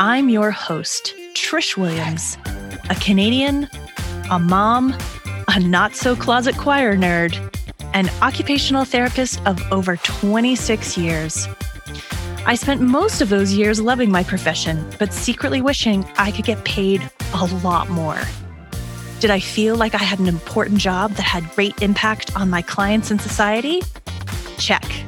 I'm your host, Trish Williams, a Canadian, a mom, a not so closet choir nerd, an occupational therapist of over 26 years. I spent most of those years loving my profession, but secretly wishing I could get paid a lot more. Did I feel like I had an important job that had great impact on my clients and society? Check.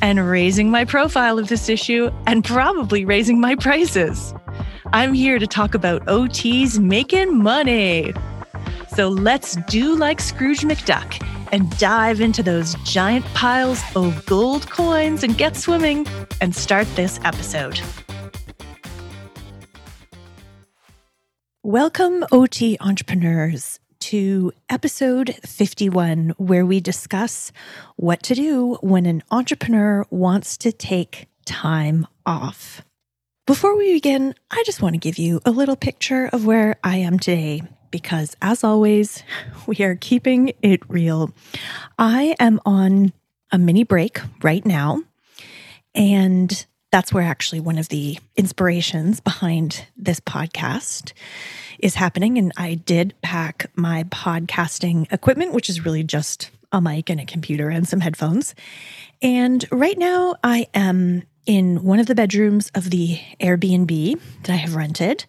and raising my profile of this issue and probably raising my prices. I'm here to talk about OTs making money. So let's do like Scrooge McDuck and dive into those giant piles of gold coins and get swimming and start this episode. Welcome, OT entrepreneurs to episode 51, where we discuss what to do when an entrepreneur wants to take time off. Before we begin, I just want to give you a little picture of where I am today because, as always, we are keeping it real. I am on a mini break right now, and that's where actually one of the inspirations behind this podcast is happening. And I did pack my podcasting equipment, which is really just a mic and a computer and some headphones. And right now I am in one of the bedrooms of the Airbnb that I have rented.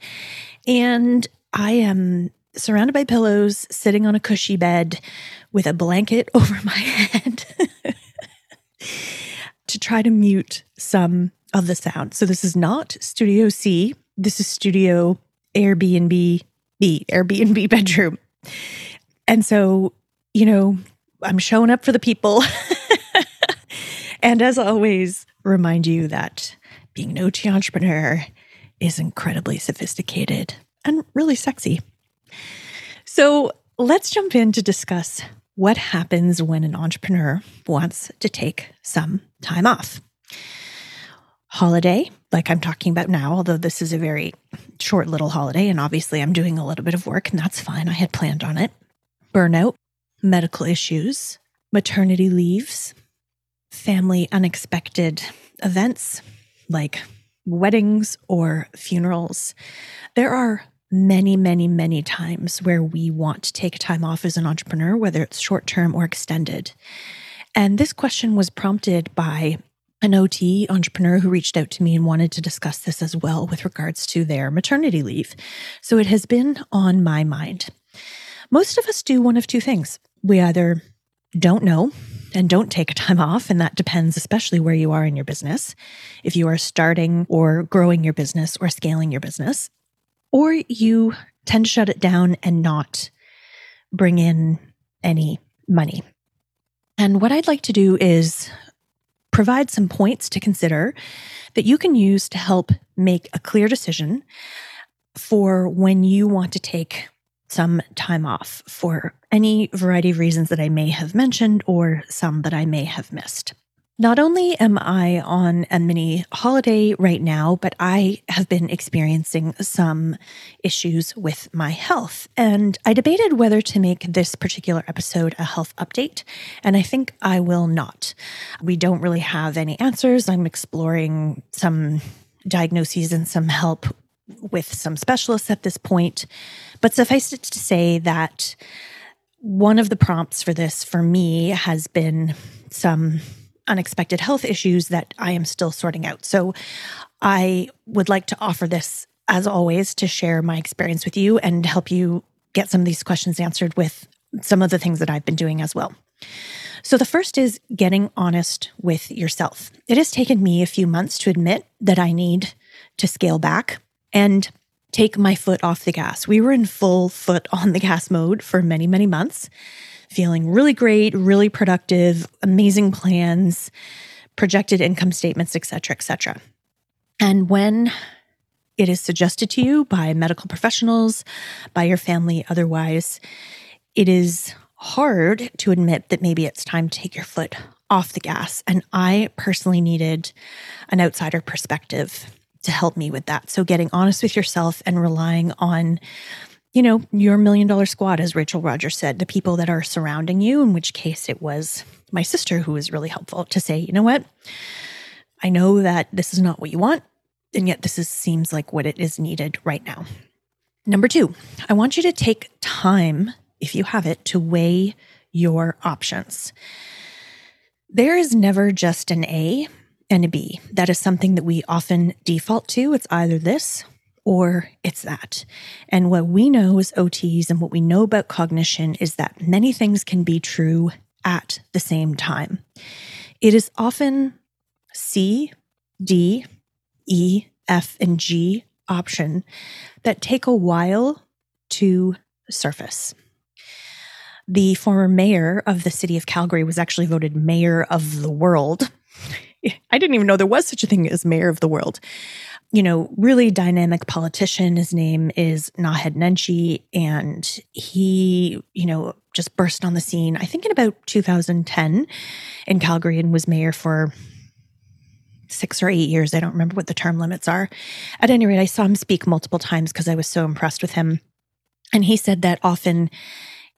And I am surrounded by pillows, sitting on a cushy bed with a blanket over my head to try to mute some of the sound. So this is not Studio C. This is Studio Airbnb B, Airbnb bedroom. And so, you know, I'm showing up for the people. and as always, remind you that being an OT entrepreneur is incredibly sophisticated and really sexy. So let's jump in to discuss what happens when an entrepreneur wants to take some time off holiday, like I'm talking about now, although this is a very short little holiday, and obviously I'm doing a little bit of work, and that's fine. I had planned on it. Burnout, medical issues, maternity leaves, family unexpected events like weddings or funerals. There are many, many, many times where we want to take time off as an entrepreneur, whether it's short term or extended. And this question was prompted by an OT entrepreneur who reached out to me and wanted to discuss this as well with regards to their maternity leave. So it has been on my mind. Most of us do one of two things. We either don't know and don't take time off, and that depends especially where you are in your business. If you are starting or growing your business or scaling your business, or you tend to shut it down and not bring in any money. And what I'd like to do is provide some points to consider that you can use to help make a clear decision for when you want to take some time off for any variety of reasons that I may have mentioned or some that I may have missed. Not only am I on a mini holiday right now, but I have been experiencing some issues with my health. And I debated whether to make this particular episode a health update, and I think I will not. We don't really have any answers. I'm exploring some diagnoses and some help with some specialists at this point. But suffice it to say that one of the prompts for this for me has been some unexpected health issues that I am still sorting out. So I would like to offer this as always, to share my experience with you and help you get some of these questions answered with some of the things that I've been doing as well. So, the first is getting honest with yourself. It has taken me a few months to admit that I need to scale back and take my foot off the gas. We were in full foot on the gas mode for many, many months, feeling really great, really productive, amazing plans, projected income statements, et cetera, et cetera. And when it is suggested to you by medical professionals, by your family, otherwise, it is hard to admit that maybe it's time to take your foot off the gas. And I personally needed an outsider perspective to help me with that. So getting honest with yourself and relying on you know, your million dollar squad, as Rachel Rodgers said, the people that are surrounding you, in which case it was my sister who was really helpful to say, you know what? I know that this is not what you want, and yet this is, seems like what it is needed right now. Number two, I want you to take time if you have it, to weigh your options. There is never just an A and a B. That is something that we often default to. It's either this or it's that. And what we know as OTs and what we know about cognition is that many things can be true at the same time. It is often C, D, E, F, and G option that take a while to surface the former mayor of the city of Calgary was actually voted mayor of the world. I didn't even know there was such a thing as mayor of the world. You know, really dynamic politician. His name is Naheed Nenshi, and he, you know, just burst on the scene, I think in about 2010 in Calgary and was mayor for six or eight years. I don't remember what the term limits are. At any rate, I saw him speak multiple times because I was so impressed with him. And he said that often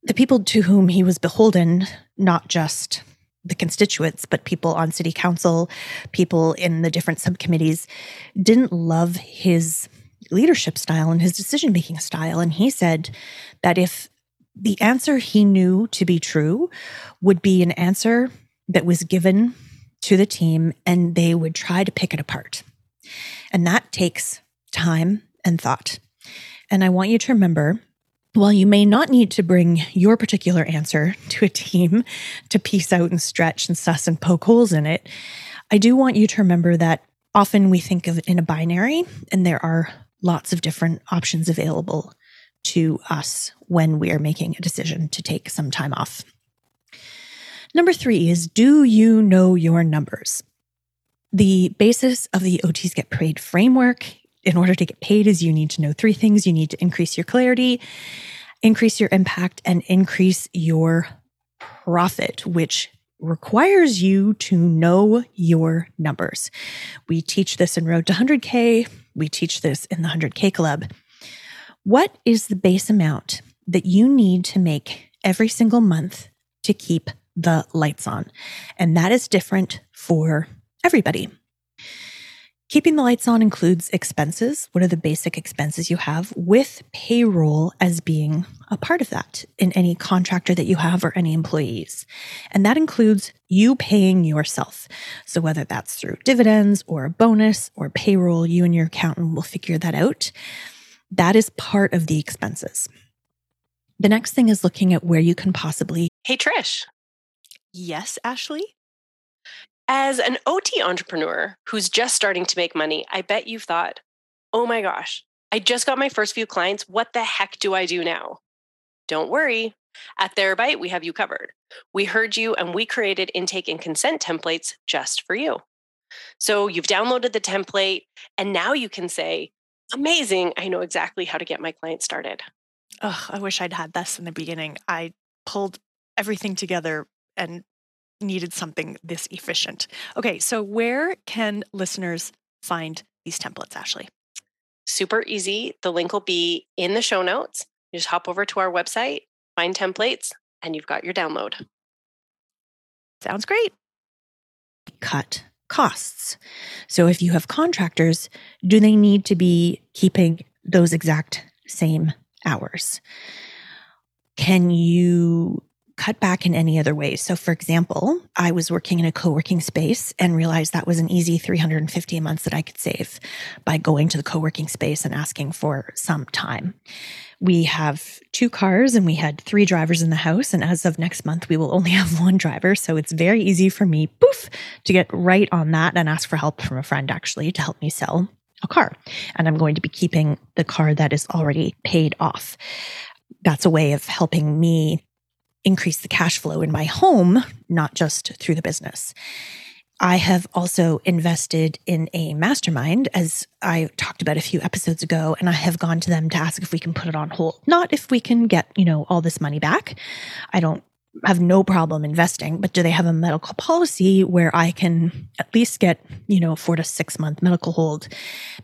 the people to whom he was beholden, not just the constituents, but people on city council, people in the different subcommittees, didn't love his leadership style and his decision making style. And he said that if the answer he knew to be true would be an answer that was given to the team and they would try to pick it apart. And that takes time and thought. And I want you to remember while you may not need to bring your particular answer to a team to piece out and stretch and suss and poke holes in it, I do want you to remember that often we think of it in a binary, and there are lots of different options available to us when we are making a decision to take some time off. Number three is Do you know your numbers? The basis of the OTs Get Paid framework in order to get paid is you need to know three things. You need to increase your clarity, increase your impact, and increase your profit, which requires you to know your numbers. We teach this in Road to 100K. We teach this in the 100K Club. What is the base amount that you need to make every single month to keep the lights on? And that is different for everybody. Keeping the lights on includes expenses. What are the basic expenses you have with payroll as being a part of that in any contractor that you have or any employees? And that includes you paying yourself. So whether that's through dividends or a bonus or payroll, you and your accountant will figure that out. That is part of the expenses. The next thing is looking at where you can possibly. Hey, Trish. Yes, Ashley? As an OT entrepreneur who's just starting to make money, I bet you've thought, oh my gosh, I just got my first few clients. What the heck do I do now? Don't worry. At Therabyte, we have you covered. We heard you and we created intake and consent templates just for you. So you've downloaded the template and now you can say, amazing, I know exactly how to get my client started. Oh, I wish I'd had this in the beginning. I pulled everything together and needed something this efficient. Okay, so where can listeners find these templates, Ashley? Super easy. The link will be in the show notes. You just hop over to our website, find templates, and you've got your download. Sounds great. Cut costs. So if you have contractors, do they need to be keeping those exact same hours? Can you cut back in any other ways. So, for example, I was working in a co working space and realized that was an easy 350 a month that I could save by going to the co working space and asking for some time. We have two cars and we had three drivers in the house. And as of next month, we will only have one driver. So it's very easy for me, poof, to get right on that and ask for help from a friend actually to help me sell a car. And I'm going to be keeping the car that is already paid off. That's a way of helping me increase the cash flow in my home, not just through the business. I have also invested in a mastermind, as I talked about a few episodes ago, and I have gone to them to ask if we can put it on hold. Not if we can get, you know, all this money back. I don't have no problem investing, but do they have a medical policy where I can at least get, you know, four to six month medical hold?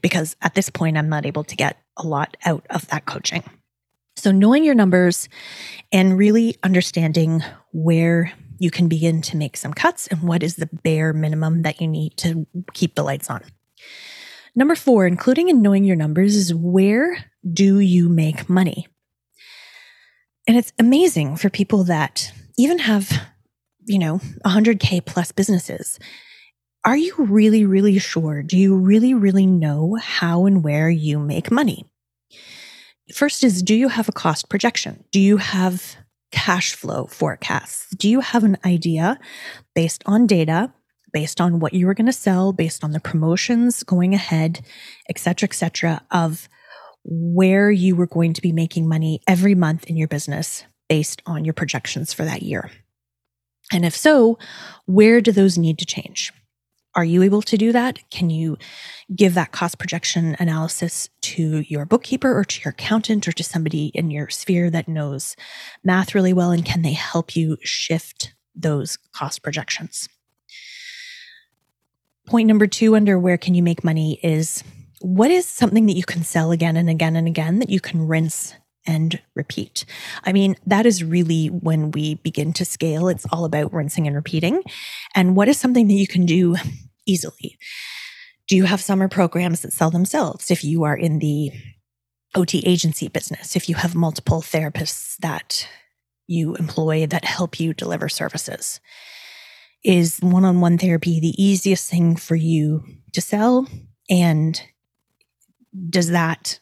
Because at this point, I'm not able to get a lot out of that coaching. So knowing your numbers and really understanding where you can begin to make some cuts and what is the bare minimum that you need to keep the lights on. Number four, including in knowing your numbers, is where do you make money? And it's amazing for people that even have, you know, 100K plus businesses. Are you really, really sure? Do you really, really know how and where you make money? First is, do you have a cost projection? Do you have cash flow forecasts? Do you have an idea based on data, based on what you were going to sell, based on the promotions going ahead, et cetera, et cetera, of where you were going to be making money every month in your business based on your projections for that year? And if so, where do those need to change? Are you able to do that? Can you give that cost projection analysis to your bookkeeper or to your accountant or to somebody in your sphere that knows math really well? And can they help you shift those cost projections? Point number two under where can you make money is what is something that you can sell again and again and again that you can rinse and repeat. I mean, that is really when we begin to scale, it's all about rinsing and repeating. And what is something that you can do easily? Do you have summer programs that sell themselves? If you are in the OT agency business, if you have multiple therapists that you employ that help you deliver services, is one on one therapy the easiest thing for you to sell? And does that,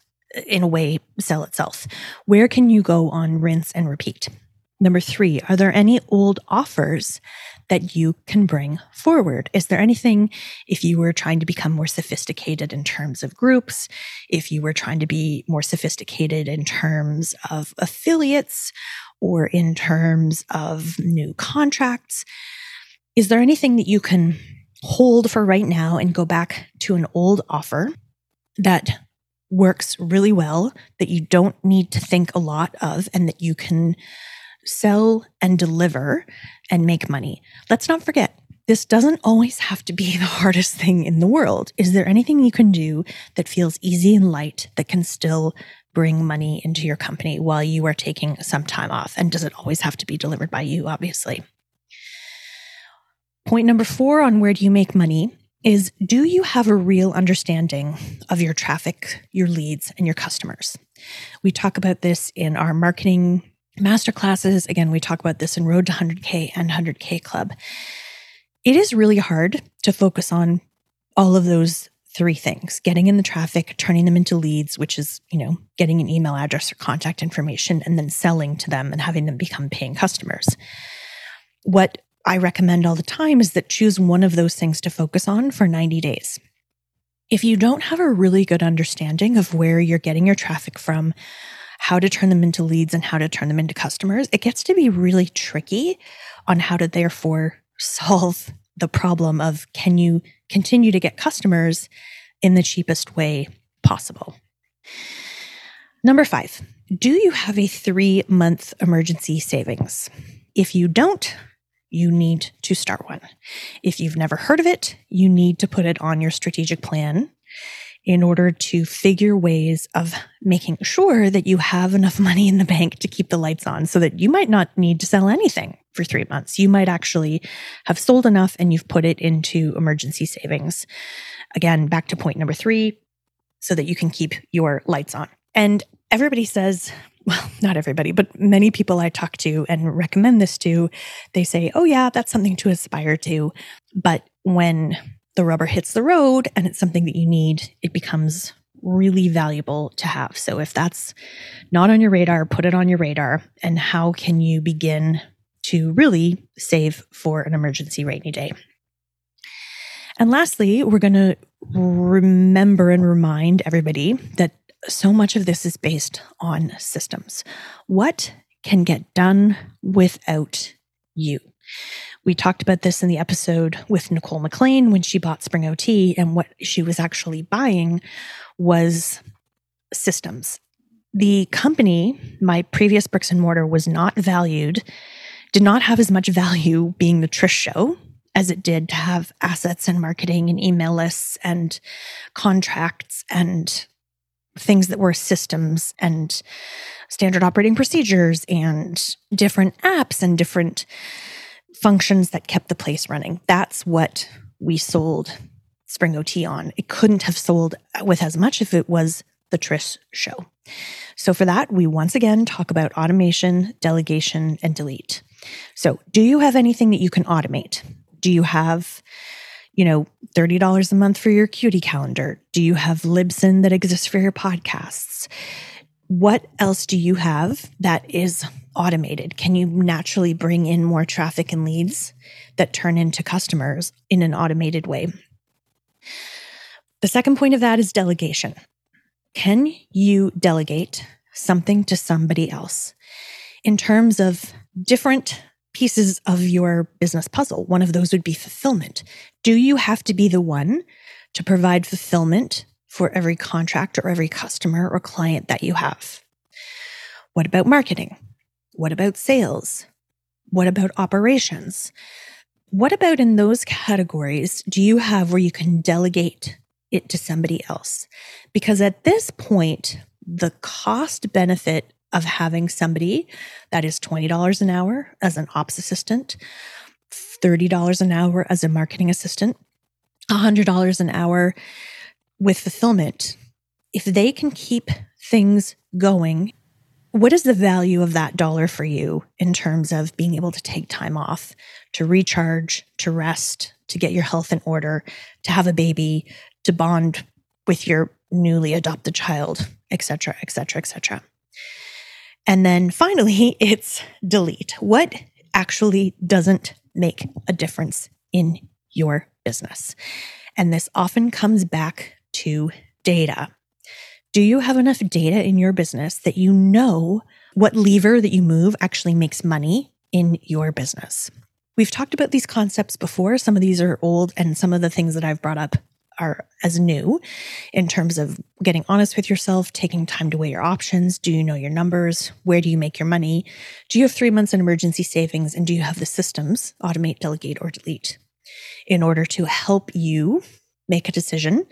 in a way, sell itself? Where can you go on rinse and repeat? Number three, are there any old offers that you can bring forward? Is there anything, if you were trying to become more sophisticated in terms of groups, if you were trying to be more sophisticated in terms of affiliates or in terms of new contracts? Is there anything that you can hold for right now and go back to an old offer that works really well, that you don't need to think a lot of, and that you can sell and deliver and make money. Let's not forget, this doesn't always have to be the hardest thing in the world. Is there anything you can do that feels easy and light that can still bring money into your company while you are taking some time off? And does it always have to be delivered by you, obviously? Point number four on where do you make money is do you have a real understanding of your traffic, your leads, and your customers? We talk about this in our marketing masterclasses. Again, we talk about this in Road to 100K and 100K Club. It is really hard to focus on all of those three things getting in the traffic, turning them into leads, which is, you know, getting an email address or contact information, and then selling to them and having them become paying customers. What I recommend all the time is that choose one of those things to focus on for 90 days. If you don't have a really good understanding of where you're getting your traffic from, how to turn them into leads and how to turn them into customers, it gets to be really tricky on how to therefore solve the problem of can you continue to get customers in the cheapest way possible. Number five, do you have a three month emergency savings? If you don't, you need to start one. If you've never heard of it, you need to put it on your strategic plan in order to figure ways of making sure that you have enough money in the bank to keep the lights on so that you might not need to sell anything for three months. You might actually have sold enough and you've put it into emergency savings. Again, back to point number three, so that you can keep your lights on. And everybody says, well, not everybody, but many people I talk to and recommend this to, they say, oh, yeah, that's something to aspire to. But when the rubber hits the road and it's something that you need, it becomes really valuable to have. So if that's not on your radar, put it on your radar. And how can you begin to really save for an emergency rainy day? And lastly, we're going to remember and remind everybody that so much of this is based on systems. What can get done without you? We talked about this in the episode with Nicole McLean when she bought Spring OT, and what she was actually buying was systems. The company, my previous bricks and mortar, was not valued, did not have as much value being the Trish show as it did to have assets and marketing and email lists and contracts and things that were systems and standard operating procedures and different apps and different functions that kept the place running. That's what we sold Spring OT on. It couldn't have sold with as much if it was the Trish show. So, for that, we once again talk about automation, delegation, and delete. So, do you have anything that you can automate? Do you have, you know, $30 a month for your Acuity calendar? Do you have Libsyn that exists for your podcasts? What else do you have that is automated? Can you naturally bring in more traffic and leads that turn into customers in an automated way? The second point of that is delegation. Can you delegate something to somebody else in terms of different pieces of your business puzzle? One of those would be fulfillment. Do you have to be the one to provide fulfillment for every contract or every customer or client that you have? What about marketing? What about sales? What about operations? What about in those categories do you have where you can delegate it to somebody else? Because at this point, the cost benefit of having somebody that is $20 an hour as an ops assistant, $30 an hour as a marketing assistant, $100 an hour with fulfillment, if they can keep things going what is the value of that dollar for you in terms of being able to take time off, to recharge, to rest, to get your health in order, to have a baby, to bond with your newly adopted child, etc., etc., etc. And then finally, it's delete. What actually doesn't make a difference in your business? And this often comes back to data. Do you have enough data in your business that you know what lever that you move actually makes money in your business? We've talked about these concepts before. Some of these are old, and some of the things that I've brought up are as new in terms of getting honest with yourself, taking time to weigh your options. Do you know your numbers? Where do you make your money? Do you have three months in emergency savings? And do you have the systems, automate, delegate, or delete, in order to help you make a decision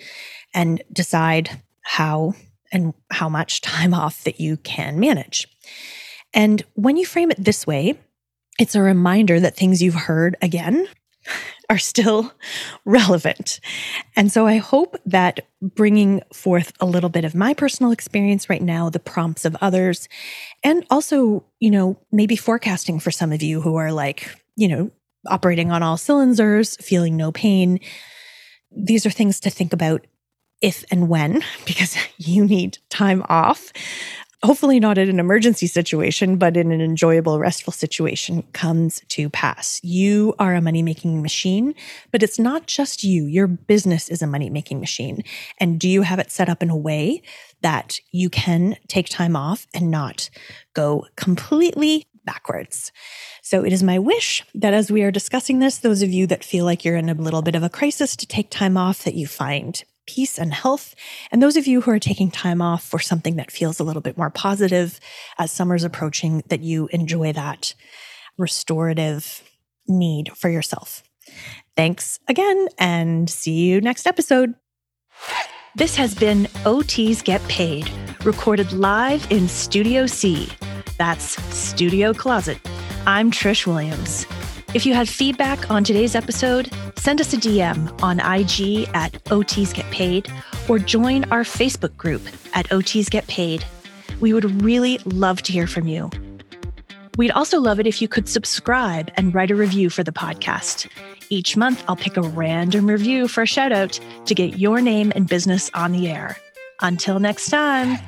and decide how and how much time off that you can manage. And when you frame it this way, it's a reminder that things you've heard again are still relevant. And so I hope that bringing forth a little bit of my personal experience right now, the prompts of others, and also, you know, maybe forecasting for some of you who are like, you know, operating on all cylinders, feeling no pain. These are things to think about if and when, because you need time off. Hopefully, not in an emergency situation, but in an enjoyable, restful situation comes to pass. You are a money making machine, but it's not just you. Your business is a money making machine. And do you have it set up in a way that you can take time off and not go completely backwards. So it is my wish that as we are discussing this, those of you that feel like you're in a little bit of a crisis to take time off, that you find peace and health. And those of you who are taking time off for something that feels a little bit more positive as summer's approaching, that you enjoy that restorative need for yourself. Thanks again and see you next episode. This has been OTs Get Paid, recorded live in Studio C. That's Studio Closet. I'm Trish Williams. If you have feedback on today's episode, send us a DM on IG at OTs Get Paid or join our Facebook group at OTs Get Paid. We would really love to hear from you. We'd also love it if you could subscribe and write a review for the podcast. Each month, I'll pick a random review for a shout out to get your name and business on the air. Until next time.